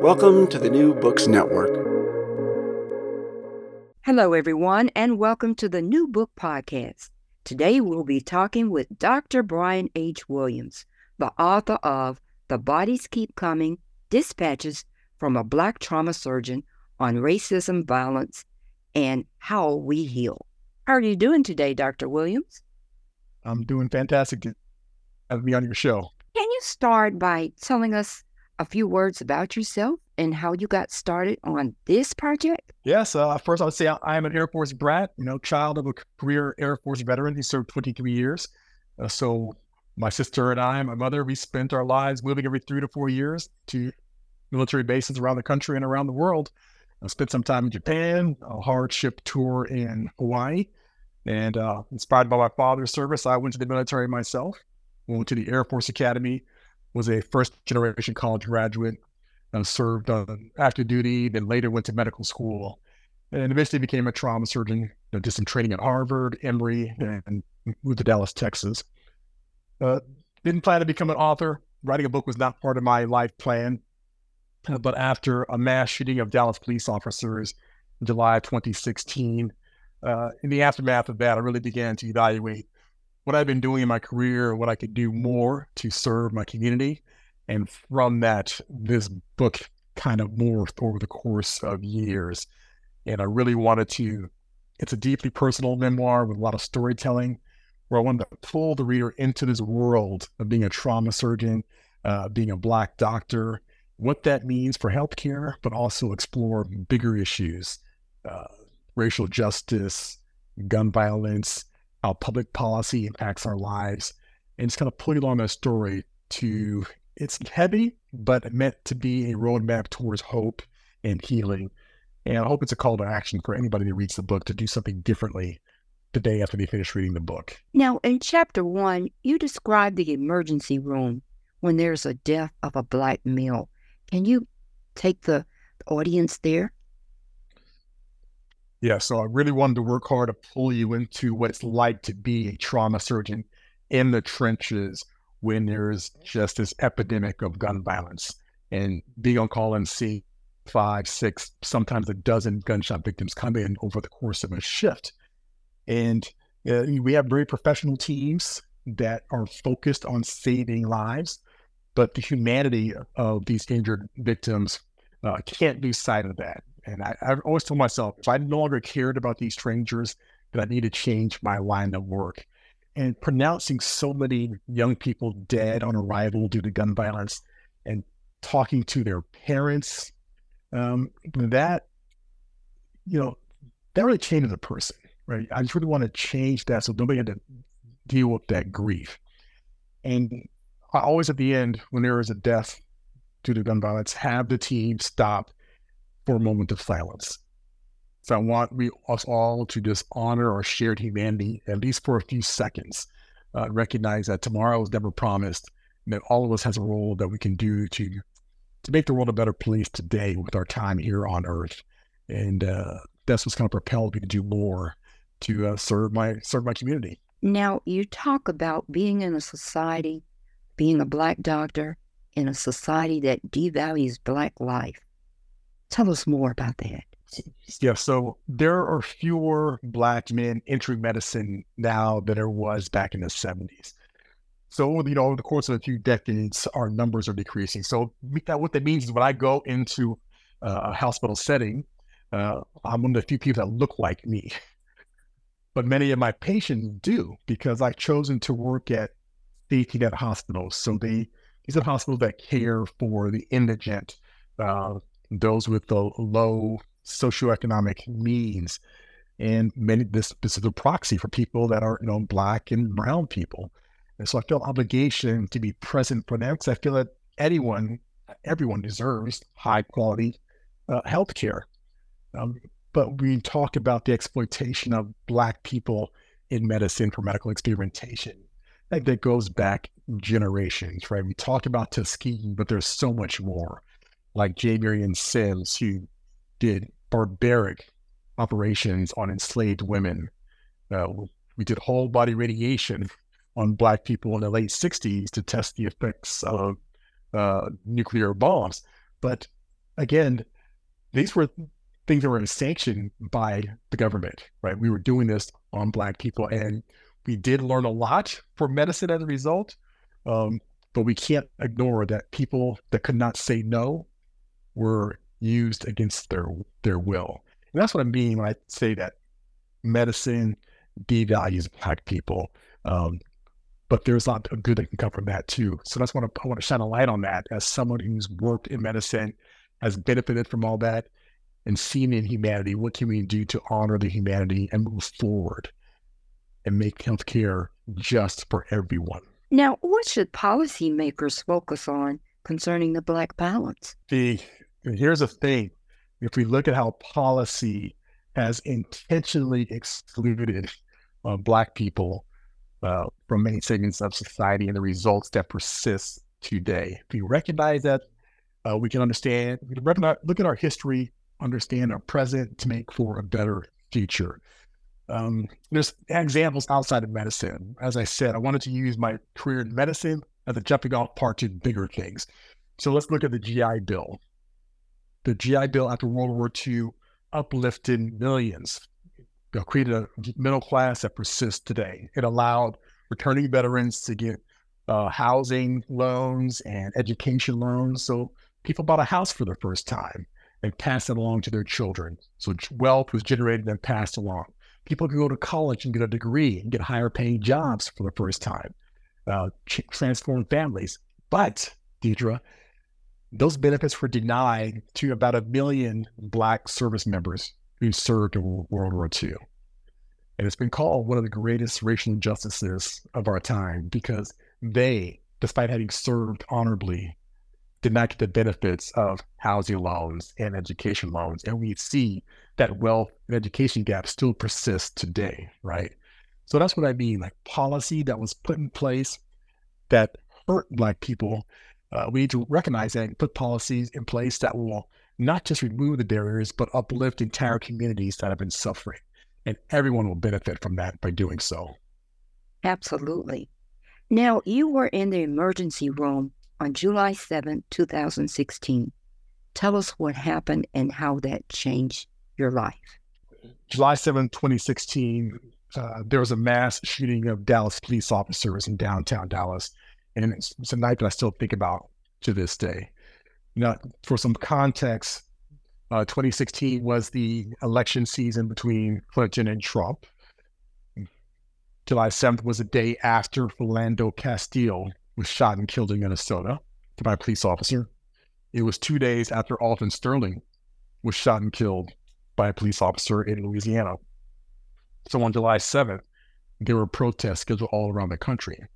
Welcome to the New Books Network. Hello, everyone, and welcome to the New Book Podcast. Today we'll be talking with Dr. Brian H. Williams, the author of The Bodies Keep Coming Dispatches from a Black Trauma Surgeon on Racism, Violence, and How We Heal. How are you doing today, Dr. Williams? I'm doing fantastic to have me on your show. Can you start by telling us a few words about yourself and how you got started on this project? Yes. Uh, first, I would say I am an Air Force brat, you know, child of a career Air Force veteran. He served 23 years. Uh, so my sister and I, my mother, we spent our lives moving every three to four years to military bases around the country and around the world. I spent some time in Japan, a hardship tour in Hawaii. And uh, inspired by my father's service, I went to the military myself, went to the Air Force Academy, was a first generation college graduate, uh, served on active duty, then later went to medical school, and eventually became a trauma surgeon. You know, did some training at Harvard, Emory, and moved to Dallas, Texas. Uh, didn't plan to become an author. Writing a book was not part of my life plan. Uh, but after a mass shooting of Dallas police officers in July 2016, uh, in the aftermath of that, I really began to evaluate what I've been doing in my career, what I could do more to serve my community. And from that, this book kind of morphed over the course of years. And I really wanted to, it's a deeply personal memoir with a lot of storytelling, where I wanted to pull the reader into this world of being a trauma surgeon, uh, being a Black doctor, what that means for healthcare, but also explore bigger issues, uh, racial justice, gun violence, how public policy impacts our lives, and just kind of putting along that story to it's heavy, but meant to be a roadmap towards hope and healing. And I hope it's a call to action for anybody that reads the book to do something differently the day after they finish reading the book. Now, in chapter one, you describe the emergency room when there's a death of a black male. Can you take the audience there? Yeah, so I really wanted to work hard to pull you into what it's like to be a trauma surgeon in the trenches when there's just this epidemic of gun violence and being on call and see five, six, sometimes a dozen gunshot victims come in over the course of a shift. And uh, we have very professional teams that are focused on saving lives, but the humanity of these injured victims uh, can't lose sight of that. And I, I always told myself if I no longer cared about these strangers, that I need to change my line of work. And pronouncing so many young people dead on arrival due to gun violence and talking to their parents, um, that, you know, that really changes a person, right? I just really want to change that so nobody had to deal with that grief. And I always, at the end, when there is a death due to gun violence, have the team stop for a moment of silence. So I want we us all to just honor our shared humanity, at least for a few seconds. Uh, recognize that tomorrow is never promised, and that all of us has a role that we can do to to make the world a better place today with our time here on Earth. And uh, that's what's kind of propelled me to do more to uh, serve my serve my community. Now, you talk about being in a society, being a Black doctor in a society that devalues Black life. Tell us more about that. Yeah, so there are fewer Black men entering medicine now than there was back in the 70s. So, you know, over the course of a few decades, our numbers are decreasing. So, that what that means is when I go into a hospital setting, uh, I'm one of the few people that look like me. But many of my patients do because I've chosen to work at safety net hospitals. So they these are hospitals that care for the indigent, uh, those with the low socioeconomic means, and many this this is a proxy for people that are you know black and brown people. And so I feel obligation to be present for them because I feel that anyone, everyone deserves high quality uh, health care. Um, but we talk about the exploitation of Black people in medicine for medical experimentation. That goes back generations, right? We talk about Tuskegee, but there's so much more, like J. Marion Sims, who did barbaric operations on enslaved women. Uh, we did whole body radiation on Black people in the late 60s to test the effects of uh, nuclear bombs. But again, these were things that were sanctioned by the government, right? We were doing this on Black people, and we did learn a lot for medicine as a result. Um, but we can't ignore that people that could not say no were used against their their will. And that's what I mean when I say that medicine devalues Black people. Um, but there's a lot of good that can come from that too. So that's what I, I want to shine a light on that as someone who's worked in medicine, has benefited from all that, and seen in humanity what can we do to honor the humanity and move forward and make healthcare just for everyone. Now, what should policymakers focus on concerning the Black balance? The here's the thing: if we look at how policy has intentionally excluded uh, Black people uh, from many segments of society and the results that persist today, if we recognize that, uh, we can understand. We can recognize, look at our history understand our present to make for a better future. Um, there's examples outside of medicine. As I said, I wanted to use my career in medicine as a jumping off part to bigger things. So let's look at the GI Bill. The GI Bill after World War II uplifted millions, you created a middle class that persists today. It allowed returning veterans to get uh, housing loans and education loans. So people bought a house for the first time and passed it along to their children. So wealth was generated and passed along. People could go to college and get a degree and get higher paying jobs for the first time, uh, transform families. But, Deidre, those benefits were denied to about a million Black service members who served in World War II. And it's been called one of the greatest racial injustices of our time because they, despite having served honorably did not get the benefits of housing loans and education loans. And we see that wealth and education gap still persists today, right? So that's what I mean like policy that was put in place that hurt Black people. Uh, we need to recognize that and put policies in place that will not just remove the barriers, but uplift entire communities that have been suffering. And everyone will benefit from that by doing so. Absolutely. Now, you were in the emergency room on July 7, 2016. Tell us what happened and how that changed your life. July 7, 2016, uh, there was a mass shooting of Dallas police officers in downtown Dallas. And it's, it's a night that I still think about to this day. Now, for some context, uh, 2016 was the election season between Clinton and Trump. July 7th was the day after Philando Castile was shot and killed in Minnesota by a police officer. It was two days after Alton Sterling was shot and killed by a police officer in Louisiana. So on July 7th, there were protests scheduled all around the country.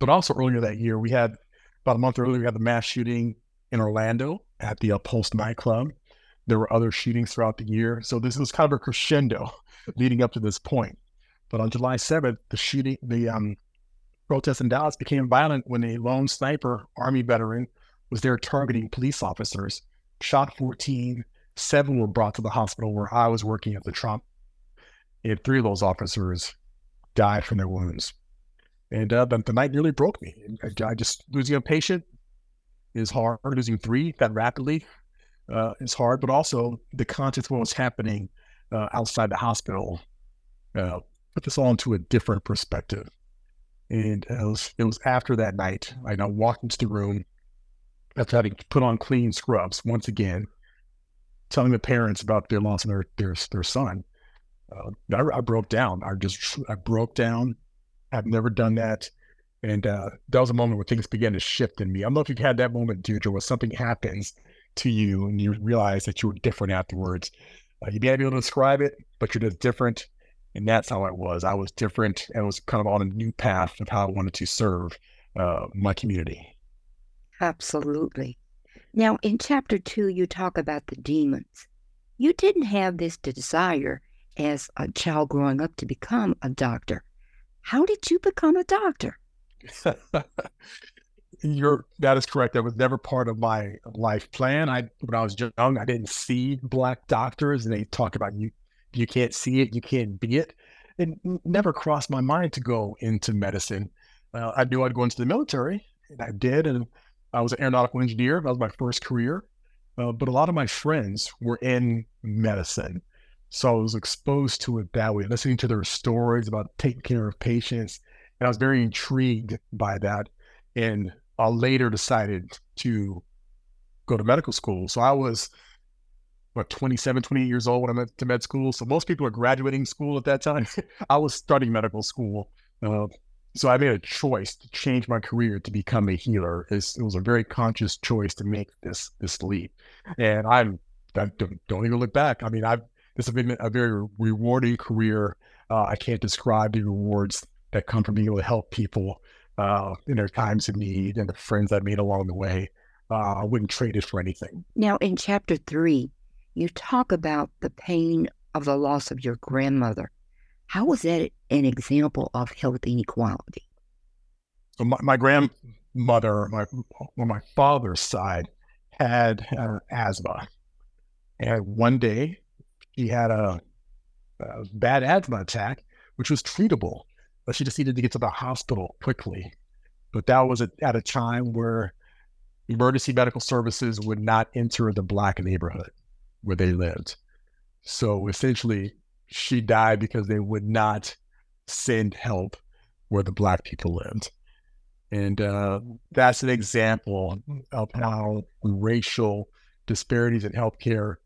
But also earlier that year, we had about a month earlier, we had the mass shooting in Orlando at the Pulse nightclub. There were other shootings throughout the year. So this was kind of a crescendo leading up to this point. But on July 7th, the shooting, the um, protests in Dallas became violent when a lone sniper, Army veteran, was there targeting police officers, shot 14, seven were brought to the hospital where I was working at the Trump, and three of those officers died from their wounds. And uh, the, night nearly broke me. I, I, just losing a patient is hard. Losing three that rapidly uh, is hard, but also the context of what was happening uh, outside the hospital uh, put this all into a different perspective. And it was, it was after that night, I now walked into the room after having put on clean scrubs once again, telling the parents about their loss of their their, their son. Uh, I, I, broke down. I just I broke down. I've never done that, and uh, that was a moment where things began to shift in me. I don't know if you've had that moment, Deirdre, where something happens to you and you realize that you were different afterwards. Uh, you may not be able to describe it, but you're just different. And that's how it was. I was different and was kind of on a new path of how I wanted to serve uh, my community. Absolutely. Now, in chapter two, you talk about the demons. You didn't have this desire as a child growing up to become a doctor. How did you become a doctor? You're that is correct. That was never part of my life plan. I when I was young, I didn't see black doctors, and they talk about you you can't see it, you can't be it. It never crossed my mind to go into medicine. Uh, I knew I'd go into the military, and I did. And I was an aeronautical engineer. That was my first career. Uh, but a lot of my friends were in medicine. So I was exposed to it that way, listening to their stories about taking care of patients. And I was very intrigued by that. And I later decided to go to medical school. So I was what 27 28 years old when i went to med school so most people are graduating school at that time i was starting medical school uh, so i made a choice to change my career to become a healer it's, it was a very conscious choice to make this this leap and i'm I don't, don't even look back i mean i've this has been a very rewarding career uh, i can't describe the rewards that come from being able to help people uh, in their times of need and the friends I've made along the way uh, i wouldn't trade it for anything now in chapter three you talk about the pain of the loss of your grandmother. How was that an example of health inequality? So my, my grandmother, my on my father's side, had uh, asthma, and one day she had a, a bad asthma attack, which was treatable, but she needed to get to the hospital quickly. But that was at, at a time where emergency medical services would not enter the black neighborhood where they lived. So essentially, she died because they would not send help where the black people lived. And uh, that's an example of how racial disparities in healthcare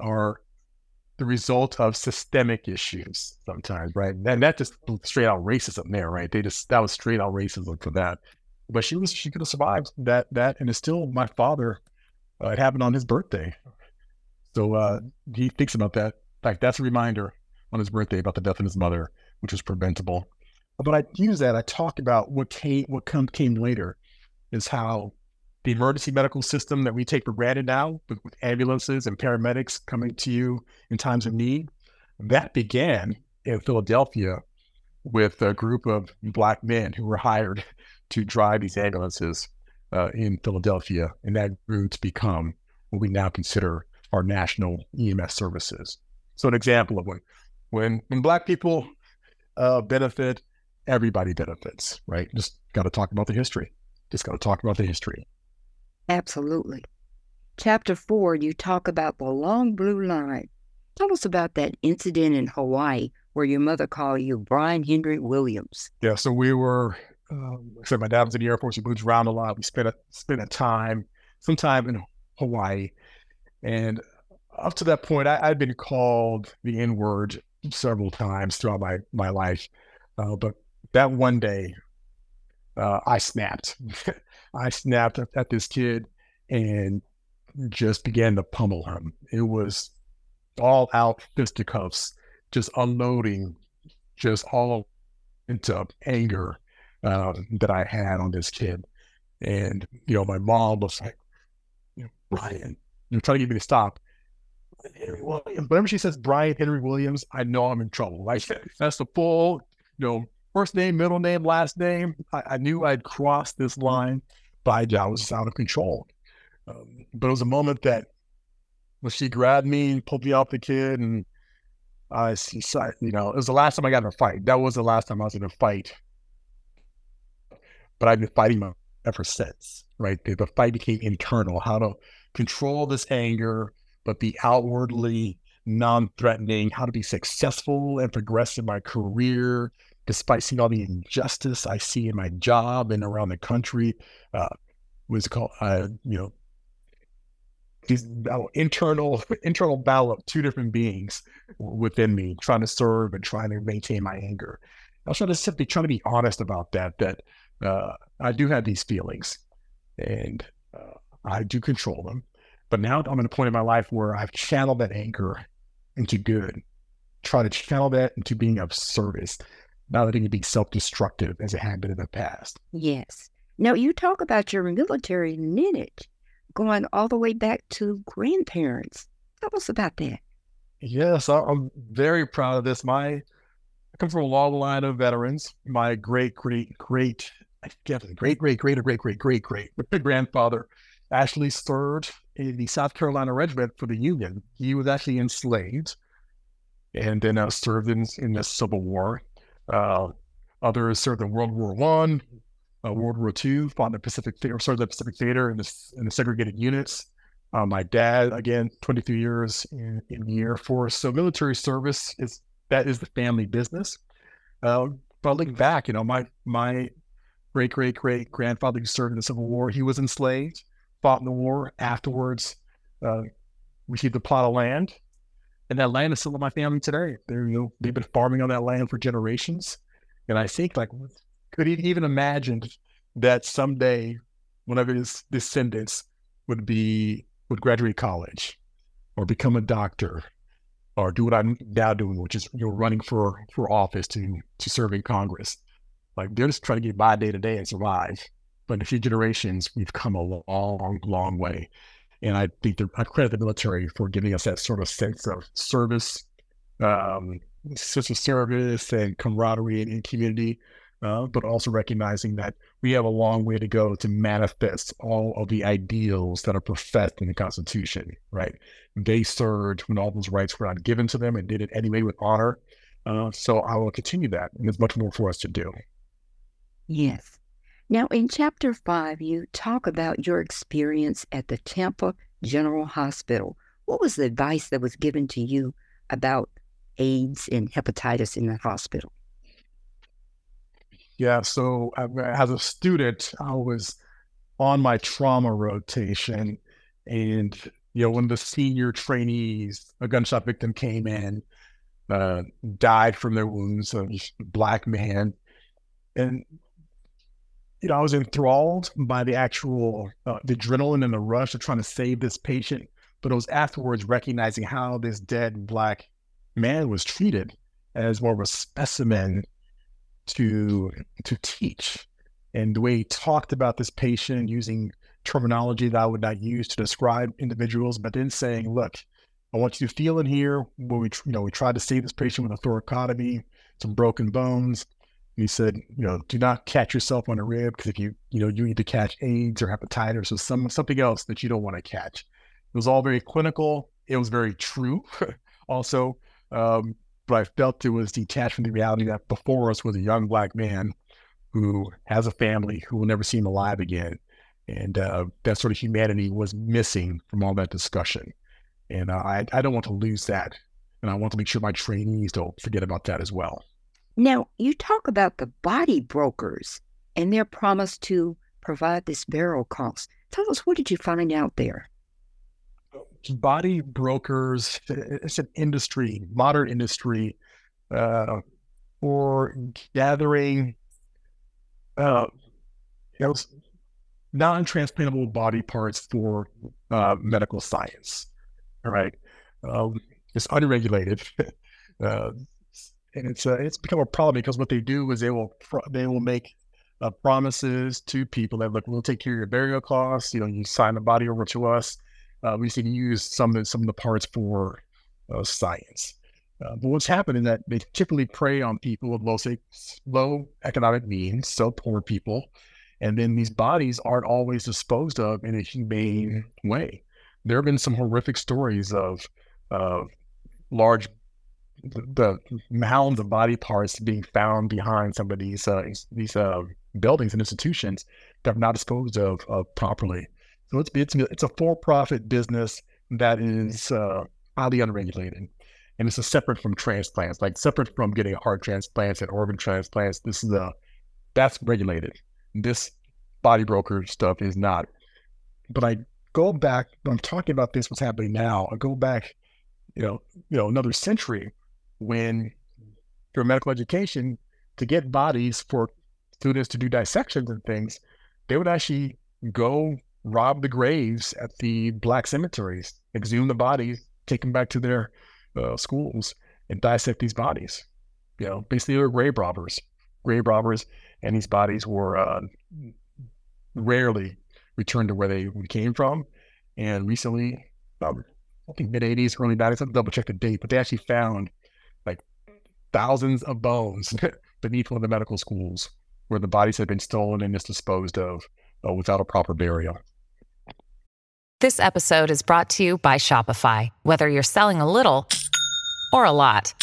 are the result of systemic issues sometimes, right? And that just straight out racism there, right? They just that was straight out racism for that. But she was she could have survived that that, and it's still my father. Uh, it happened on his birthday, so uh, he thinks about that. In fact, that's a reminder on his birthday about the death of his mother, which was preventable. But I use that. I talk about what came, what come, came later, is how the emergency medical system that we take for granted now, with, with ambulances and paramedics coming to you in times of need, that began in Philadelphia with a group of black men who were hired to drive these ambulances uh, in Philadelphia, and that grew to become what we now consider our national EMS services. So an example of when when when black people uh, benefit, everybody benefits, right? Just got to talk about the history. Just got to talk about the history. Absolutely. Chapter four, you talk about the long blue line. Tell us about that incident in Hawaii where your mother called you Brian Henry Williams. Yeah, so we were. Um, I said my dad was in the Air Force. We moved around a lot. We spent a spent a time, some time in Hawaii, and up to that point, I, had been called the N word several times throughout my, my life. Uh, but that one day, uh, I snapped. I snapped at this kid and just began to pummel him. It was all out fisticuffs, just unloading, just all into anger uh, that I had on this kid. And, you know, my mom was like, Brian, you're trying to get me to stop. Henry Williams. Whenever she says Brian Henry Williams, I know I'm in trouble. Like that's the full, you know, first name, middle name, last name. I, I knew I'd crossed this line, but I, I was out of control. Um, but it was a moment that when she grabbed me, and pulled me off the kid, and I, you know, it was the last time I got in a fight. That was the last time I was in a fight. But I've been fighting ever since, right? The, the fight became internal, how to control this anger, but be outwardly non-threatening, how to be successful and progress in my career, despite seeing all the injustice I see in my job and around the country. Uh, was called, uh, you know, these internal internal battle of two different beings within me, trying to serve and trying to maintain my anger. I was trying to simply trying to be honest about that. That uh, I do have these feelings, and uh, I do control them. But now I'm at a point in my life where I've channeled that anger into good, try to channel that into being of service, not letting it be self-destructive as it had been in the past. Yes. Now you talk about your military lineage going all the way back to grandparents. Tell us about that. Yes, I'm very proud of this. My I come from a long line of veterans. My great, great, great, I guess great, great, great, great, great, great, great, great grandfather actually served in the South Carolina Regiment for the Union. He was actually enslaved and then uh, served in, in the Civil War. Uh, others served in World War One, uh, World War Two, fought in the Pacific Theater, served in the Pacific Theater in the, in the segregated units. Uh, my dad, again, 23 years in, in, the Air Force. So military service is that is the family business. Uh, but looking back, you know, my my great great great grandfather who served in the Civil War, he was enslaved, fought in the war. Afterwards, uh, received a plot of land, and that land is still in my family today. They're, you know, they've been farming on that land for generations, and I think like could he even imagine that someday one of his descendants would be would graduate college or become a doctor or do what I'm now doing, which is you know running for for office to to serve in Congress. Like they're just trying to get by day to day and survive. But in a few generations, we've come a long, long way. And I think I credit the military for giving us that sort of sense of service, um, sense of service and camaraderie and community uh, but also recognizing that we have a long way to go to manifest all of the ideals that are professed in the Constitution, right? They served when all those rights were not given to them and did it anyway with honor. Uh, so I will continue that. And there's much more for us to do. Yes. Now, in chapter five, you talk about your experience at the Tampa General Hospital. What was the advice that was given to you about AIDS and hepatitis in the hospital? Yeah. So as a student, I was on my trauma rotation, and you know, when the senior trainees, a gunshot victim came in, uh, died from their wounds, a black man, and you know, I was enthralled by the actual uh, the adrenaline and the rush of trying to save this patient. But it was afterwards recognizing how this dead black man was treated as more of a specimen to to teach. And the way he talked about this patient using terminology that I would not use to describe individuals, but then saying, look, I want you to feel in here where we, you know, we tried to save this patient with a thoracotomy, some broken bones. And he said, you know, do not catch yourself on a rib because if you, you know, you need to catch AIDS or hepatitis or some something else that you don't want to catch. It was all very clinical. It was very true. also, um, but I felt it was detached from the reality that before us was a young black man who has a family who will never see him alive again. And uh, that sort of humanity was missing from all that discussion. And uh, I, I don't want to lose that. And I want to make sure my trainees don't forget about that as well. Now, you talk about the body brokers and their promise to provide this burial cost. Tell us, what did you find out there? body brokers, it's an industry, modern industry, uh, for gathering uh, you know, non-transplantable body parts for uh, medical science. All right, um, it's unregulated, uh, and it's uh, it's become a problem because what they do is they will they will make uh, promises to people that look, we'll take care of your burial costs. You know, you sign the body over to us uh, we see use some of the, some of the parts for uh, science. Uh, but what's happened is that they typically prey on people with low, say, low economic means, so poor people, And then these bodies aren't always disposed of in a humane way. There have been some horrific stories of large the mounds of body parts being found behind some of these uh, these uh, buildings and institutions that are not disposed of, of properly. So it's it's it's a for-profit business that is uh, highly unregulated, and it's separate from transplants, like separate from getting heart transplants and organ transplants. This is a that's regulated. This body broker stuff is not. But I go back. I'm talking about this. What's happening now? I go back, you know, you know, another century when through medical education to get bodies for students to do dissections and things, they would actually go rob the graves at the black cemeteries, exhume the bodies, take them back to their uh, schools, and dissect these bodies. You know, basically, they were grave robbers, grave robbers, and these bodies were uh, rarely returned to where they came from. And recently, um, I think mid 80s, early 90s, I'll double check the date, but they actually found thousands of bones beneath one of the medical schools where the bodies had been stolen and disposed of uh, without a proper burial. This episode is brought to you by Shopify. Whether you're selling a little or a lot,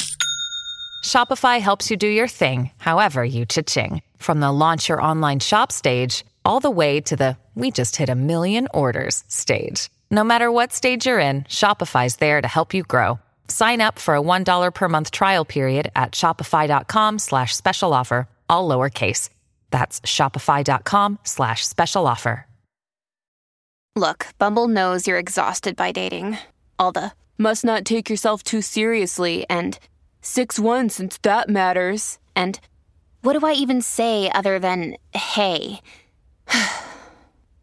Shopify helps you do your thing, however you cha-ching. From the launch your online shop stage, all the way to the we just hit a million orders stage. No matter what stage you're in, Shopify's there to help you grow. Sign up for a $1 per month trial period at shopify.com slash special offer, all lowercase. That's shopify.com slash special offer. Look, Bumble knows you're exhausted by dating. All the must not take yourself too seriously and 6 1 since that matters. And what do I even say other than hey?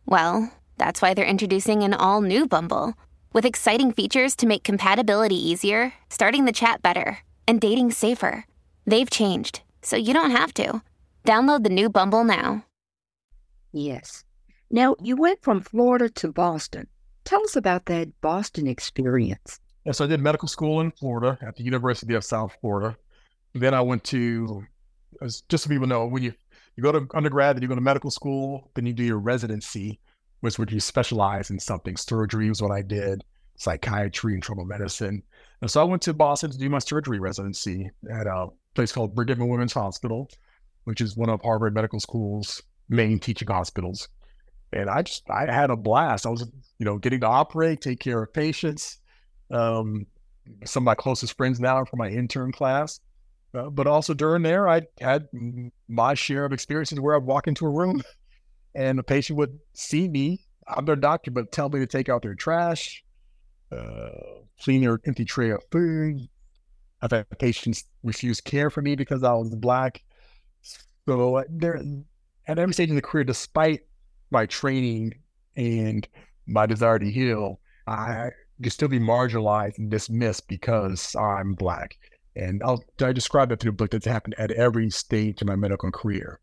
well, that's why they're introducing an all new Bumble. With exciting features to make compatibility easier, starting the chat better, and dating safer. They've changed, so you don't have to. Download the new Bumble now. Yes. Now, you went from Florida to Boston. Tell us about that Boston experience. Yes, I did medical school in Florida at the University of South Florida. Then I went to, just so people know, when you, you go to undergrad, then you go to medical school, then you do your residency, was would you specialize in something. Surgery was what I did, psychiatry and trauma medicine. And so I went to Boston to do my surgery residency at a place called Brigham and Women's Hospital, which is one of Harvard Medical School's main teaching hospitals. And I just I had a blast. I was, you know, getting to operate, take care of patients. Um, some of my closest friends now are from my intern class. Uh, but also during there, I had my share of experiences where I'd walk into a room and the patient would see me. I'm their doctor, but tell me to take out their trash, uh, clean their empty tray of food. I've had patients refuse care for me because I was black. So uh, there, at every stage in the career, despite my training and my desire to heal, I can still be marginalized and dismissed because I'm black. And I'll, I describe that through the book that's happened at every stage in my medical career.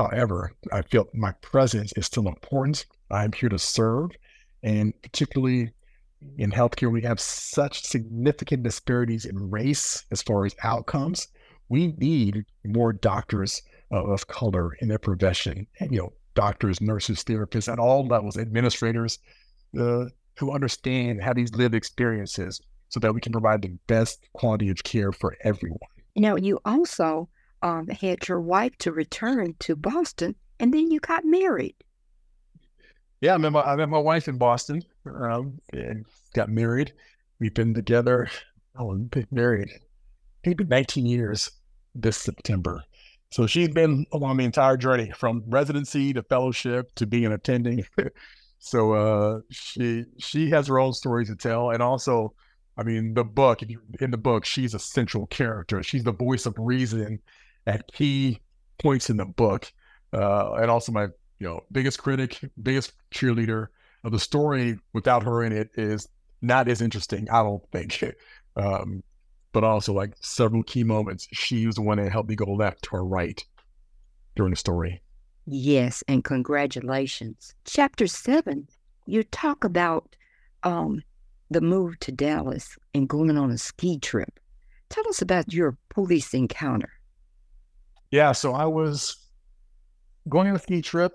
However, I feel my presence is still important. I'm here to serve. And particularly in healthcare, we have such significant disparities in race as far as outcomes. We need more doctors of color in their profession. And, you know, doctors, nurses, therapists at all levels, administrators uh, who understand how these lived experiences so that we can provide the best quality of care for everyone. Now, you also um, had your wife to return to Boston, and then you got married. Yeah, I met my, I met my wife in Boston um, and got married. We've been together, oh, we've been married maybe 19 years this September. So she's been along the entire journey from residency to fellowship to being an attending. so uh, she she has her own stories to tell, and also, I mean, the book. In the book, she's a central character. She's the voice of reason at key points in the book, uh, and also my you know biggest critic, biggest cheerleader of the story. Without her in it, is not as interesting. I don't think. Um, but also like several key moments, she was the one that helped me go left or right during the story. Yes, and congratulations. Chapter seven, you talk about um, the move to Dallas and going on a ski trip. Tell us about your police encounter. Yeah, so I was going on a ski trip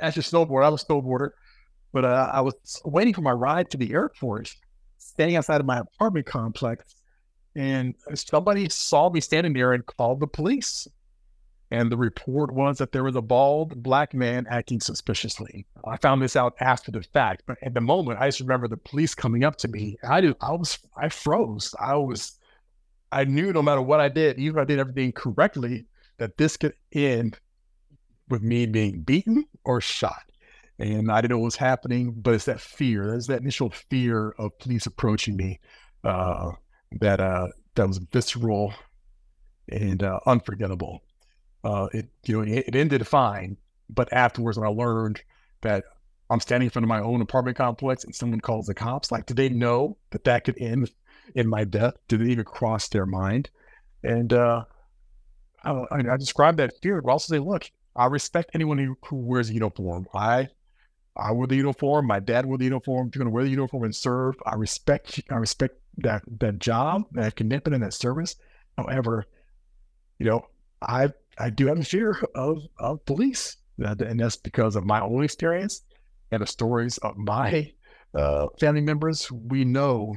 actually snowboard. I was a snowboarder, but uh, I was waiting for my ride to the airport, standing outside of my apartment complex, and somebody saw me standing there and called the police. And the report was that there was a bald black man acting suspiciously. I found this out after the fact, but at the moment, I just remember the police coming up to me. I did. I was. I froze. I was. I knew no matter what I did, even if I did everything correctly, that this could end with me being beaten or shot. And I didn't know what was happening, but it's that fear. There's that initial fear of police approaching me uh, that uh, that was visceral and uh, unforgettable. Uh, it you know it, it, ended fine, but afterwards, when I learned that I'm standing in front of my own apartment complex and someone calls the cops, like, did they know that that could end in my death? Did it even cross their mind? And uh, I, I described that fear, but also say, look, I respect anyone who, who wears a uniform. I I wear the uniform. My dad wore the uniform. If you're going to wear the uniform and serve, I respect I respect that that job, that commitment, and that service. However, you know, I I do have a fear of of police, and that's because of my own experience and the stories of my uh, family members. We know,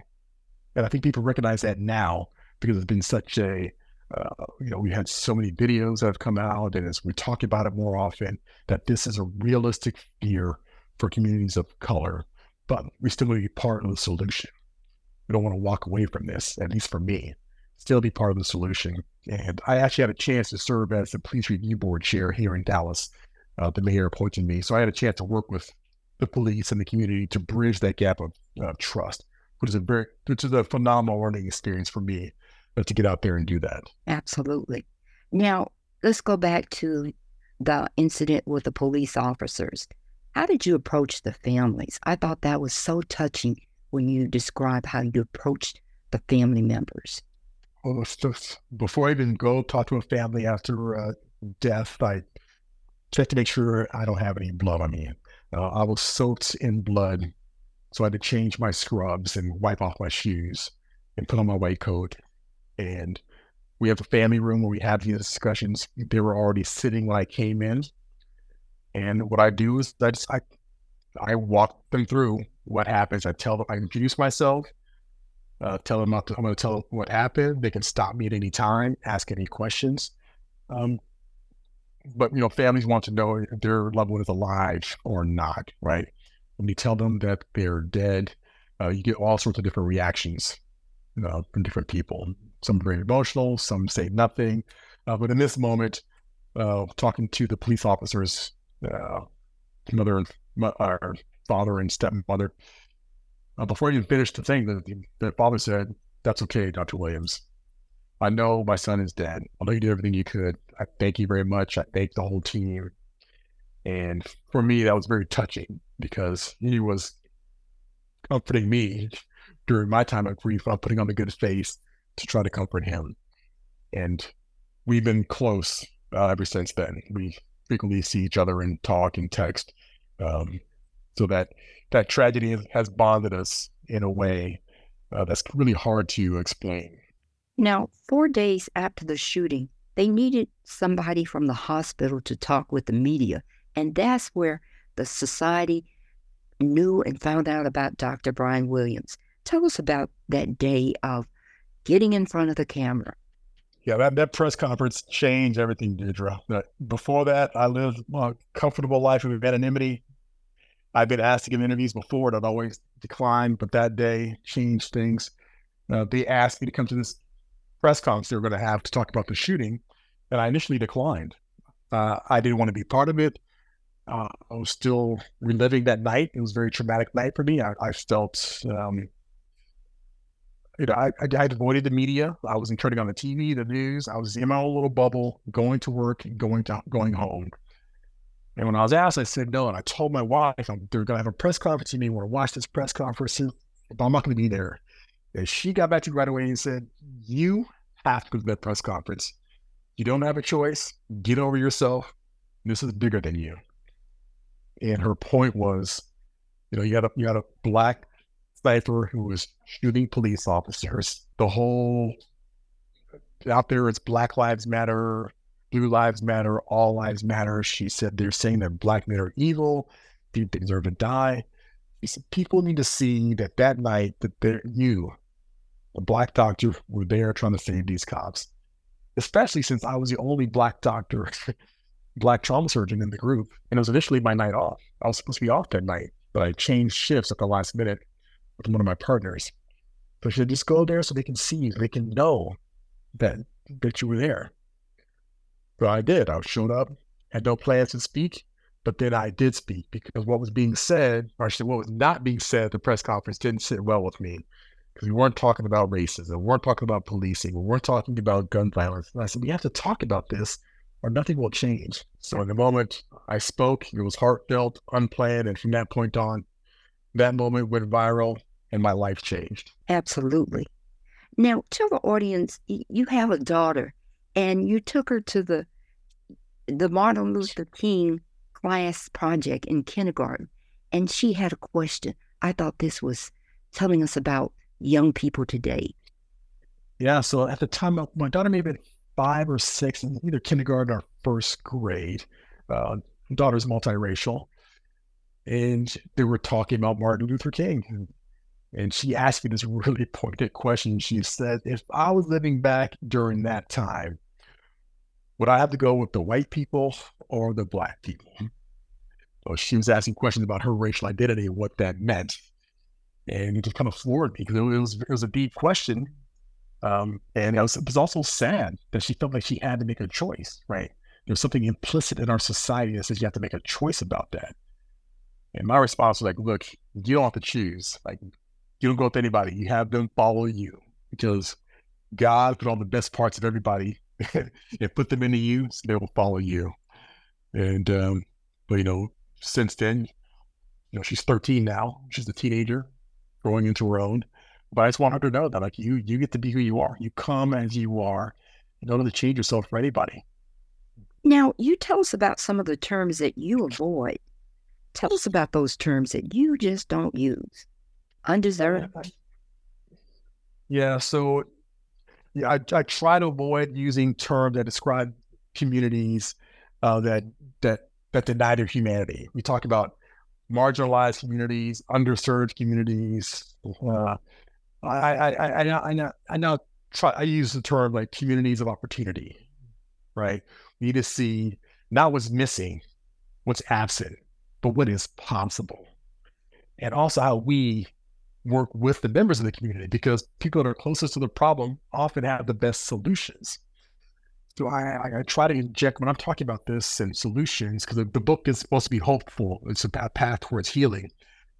and I think people recognize that now because it's been such a uh, you know, we had so many videos that have come out, and as we talk about it more often, that this is a realistic fear for communities of color, but we still want to be part of the solution. We don't want to walk away from this, at least for me, still be part of the solution. And I actually had a chance to serve as the police review board chair here in Dallas. Uh, the mayor appointed me, so I had a chance to work with the police and the community to bridge that gap of uh, trust, which is a very, which is a phenomenal learning experience for me but to get out there and do that. Absolutely. Now, let's go back to the incident with the police officers. How did you approach the families? I thought that was so touching when you describe how you approached the family members. Well, just, before I even go talk to a family after uh, death, I check to make sure I don't have any blood on me. Uh, I was soaked in blood, so I had to change my scrubs and wipe off my shoes and put on my white coat and we have a family room where we have these discussions. They were already sitting when I came in, and what I do is I just I I walk them through what happens. I tell them I introduce myself, uh, tell them I'm going to tell them what happened. They can stop me at any time, ask any questions. Um, but you know, families want to know if their loved one is alive or not, right? When you tell them that they're dead, uh, you get all sorts of different reactions uh, from different people. Some very emotional, some say nothing. Uh, but in this moment, uh, talking to the police officers, uh, mother and our father and stepmother, uh, before he even finished the thing, the, the father said, "That's okay, Dr. Williams. I know my son is dead. I know you did everything you could. I thank you very much. I thank the whole team." And for me, that was very touching because he was comforting me during my time of grief. I'm putting on a good face to try to comfort him. And we've been close uh, ever since then. We frequently see each other and talk and text. Um, so that that tragedy has bonded us in a way uh, that's really hard to explain. Now, four days after the shooting, they needed somebody from the hospital to talk with the media. And that's where the society knew and found out about Dr. Brian Williams. Tell us about that day of getting in front of the camera. Yeah, that, that press conference changed everything, Deirdre. Before that, I lived a comfortable life of anonymity. I've been asked to give interviews before, and I've always declined, but that day changed things. Uh, they asked me to come to this press conference they were going to have to talk about the shooting, and I initially declined. Uh, I didn't want to be part of it. Uh, I was still reliving that night. It was a very traumatic night for me. I, I felt um, you know, I, I, avoided the media. I wasn't turning on the TV, the news. I was in my own little bubble, going to work, going to going home. And when I was asked, I said no. And I told my wife, they're going to have a press conference. You want to watch this press conference, but I'm not going to be there. And she got back to me right away and said, "You have to go to that press conference. You don't have a choice. Get over yourself. This is bigger than you." And her point was, you know, you had a you had a black sniper who was shooting police officers. The whole out there, it's Black Lives Matter. Blue Lives Matter, All Lives Matter. She said they're saying that black men are evil, they deserve to die. She said people need to see that that night that you, the black doctor, were there trying to save these cops. Especially since I was the only black doctor, black trauma surgeon in the group, and it was initially my night off. I was supposed to be off that night, but I changed shifts at the last minute with one of my partners. So she said, just go there so they can see they can know that that you were there. So I did. I showed up, had no plans to speak, but then I did speak because what was being said, or what was not being said at the press conference didn't sit well with me. Because we weren't talking about racism, we weren't talking about policing, we weren't talking about gun violence. And I said, we have to talk about this or nothing will change. So in the moment I spoke, it was heartfelt, unplanned, and from that point on, that moment went viral and my life changed. Absolutely. Now, tell the audience you have a daughter and you took her to the the Martin Luther King class project in kindergarten, and she had a question. I thought this was telling us about young people today. Yeah, so at the time, my daughter may have been five or six in either kindergarten or first grade. Uh, daughter's multiracial, and they were talking about Martin Luther King. And she asked me this really pointed question. She said, If I was living back during that time, would I have to go with the white people or the black people? So she was asking questions about her racial identity and what that meant. And it just kind of floored me because it was, it was a deep question. Um, and it was, it was also sad that she felt like she had to make a choice, right? There's something implicit in our society that says you have to make a choice about that. And my response was like, look, you don't have to choose. Like, you don't go with anybody. You have them follow you because God put all the best parts of everybody and put them into you, so they will follow you. And um, but you know, since then, you know, she's 13 now. She's a teenager, growing into her own. But I just want her to know that like you, you get to be who you are. You come as you are. You don't have to change yourself for anybody. Now, you tell us about some of the terms that you avoid. Tell us about those terms that you just don't use. Undeserved. Yeah. So yeah, I, I try to avoid using terms that describe communities uh, that that that deny their humanity. We talk about marginalized communities, underserved communities. Uh, I, I, I, I, I I now try. I use the term like communities of opportunity. Right. We need to see not what's missing, what's absent, but what is possible, and also how we work with the members of the community because people that are closest to the problem often have the best solutions. So I, I, try to inject when I'm talking about this and solutions because the, the, book is supposed to be hopeful. It's a path towards healing.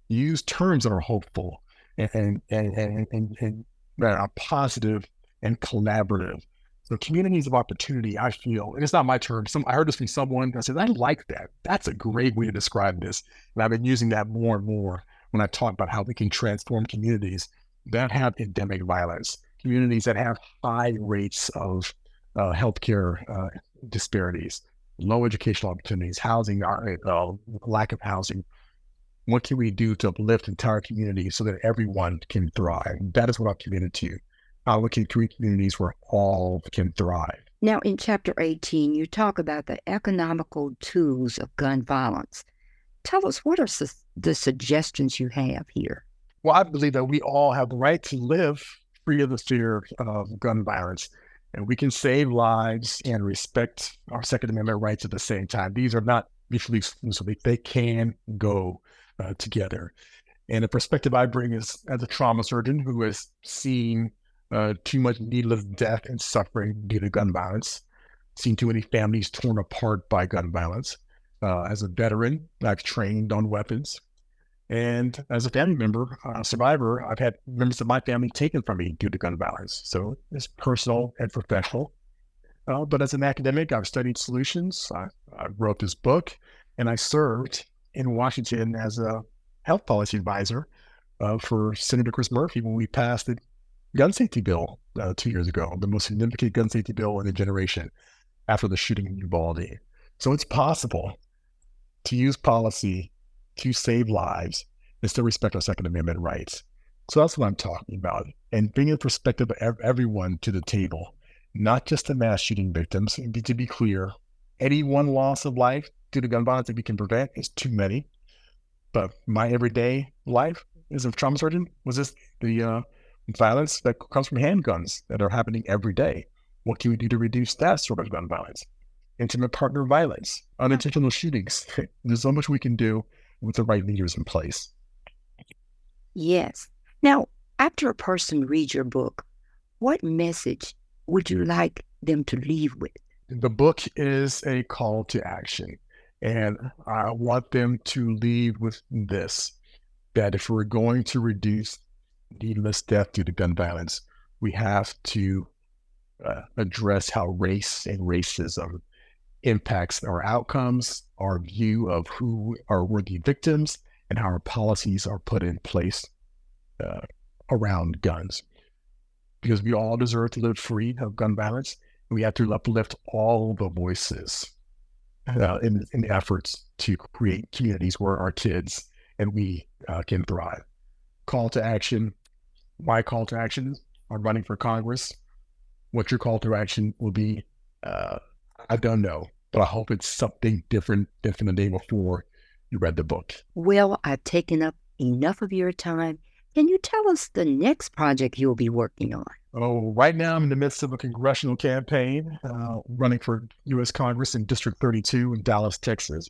Use terms that are hopeful and and and and, and, and that are positive and collaborative. So communities of opportunity, I feel, and it's not my term. Some I heard this from someone that says, I like that. That's a great way to describe this. And I've been using that more and more when I talk about how we can transform communities that have endemic violence, communities that have high rates of uh, healthcare uh, disparities, low educational opportunities, housing, uh, lack of housing. What can we do to uplift entire communities so that everyone can thrive? That is what I'm committed to. How we can create communities where all can thrive. Now, in chapter 18, you talk about the economical tools of gun violence. Tell us what are su- the suggestions you have here. Well, I believe that we all have the right to live free of the fear of gun violence, and we can save lives and respect our Second Amendment rights at the same time. These are not mutually exclusive; they can go uh, together. And the perspective I bring is as a trauma surgeon who has seen uh, too much needless death and suffering due to gun violence, seen too many families torn apart by gun violence. Uh, as a veteran, I've trained on weapons. And as a family member, uh, survivor, I've had members of my family taken from me due to gun violence. So it's personal and professional. Uh, but as an academic, I've studied solutions. I, I, wrote this book, and I served in Washington as a health policy advisor uh, for Senator Chris Murphy when we passed the gun safety bill uh, two years ago, the most significant gun safety bill in a generation after the shooting in Uvalde. So it's possible to use policy to save lives and still respect our Second Amendment rights. So that's what I'm talking about. And bringing the perspective of everyone to the table not just the mass shooting victims. And to be clear, any one loss of life due to gun violence that we can prevent is too many. But my everyday life as a trauma surgeon was just the uh, violence that comes from handguns that are happening every day. What can we do to reduce that sort of gun violence? Intimate partner violence, unintentional shootings. There's so much we can do with the right leaders in place. Yes. Now, after a person reads your book, what message would you like them to leave with? The book is a call to action. And I want them to leave with this that if we're going to reduce needless death due to gun violence, we have to uh, address how race and racism impacts our outcomes, our view of who are worthy victims, and how our policies are put in place uh, around guns. Because we all deserve to live free of gun violence, and we have to uplift all the voices uh, in, in efforts to create communities where our kids and we uh, can thrive. Call to action. My call to action on running for Congress. What your call to action will be, uh, I don't know, but I hope it's something different than the day before you read the book. Well, I've taken up enough of your time. Can you tell us the next project you'll be working on? Oh, right now I'm in the midst of a congressional campaign, uh, running for U.S. Congress in District 32 in Dallas, Texas.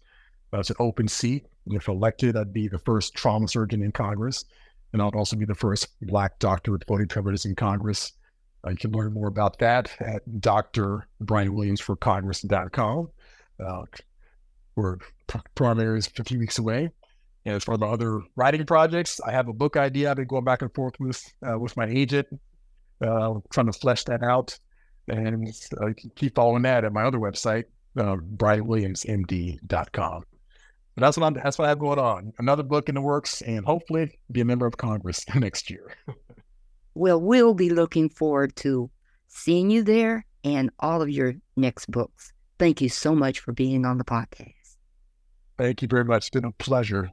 It's an open seat. And if elected, I'd be the first trauma surgeon in Congress, and I'll also be the first Black doctor with voting privileges in Congress. Uh, you can learn more about that at drbrianwilliamsforcongress.com. Uh, we're primaries 50 weeks away. And as far as my other writing projects, I have a book idea I've been going back and forth with uh, with my agent, uh, trying to flesh that out. And uh, keep following that at my other website, uh, brianwilliamsmd.com. But that's what I'm, that's what I have going on. Another book in the works, and hopefully be a member of Congress next year. well, we'll be looking forward to seeing you there and all of your next books. Thank you so much for being on the podcast. Thank you very much. It's been a pleasure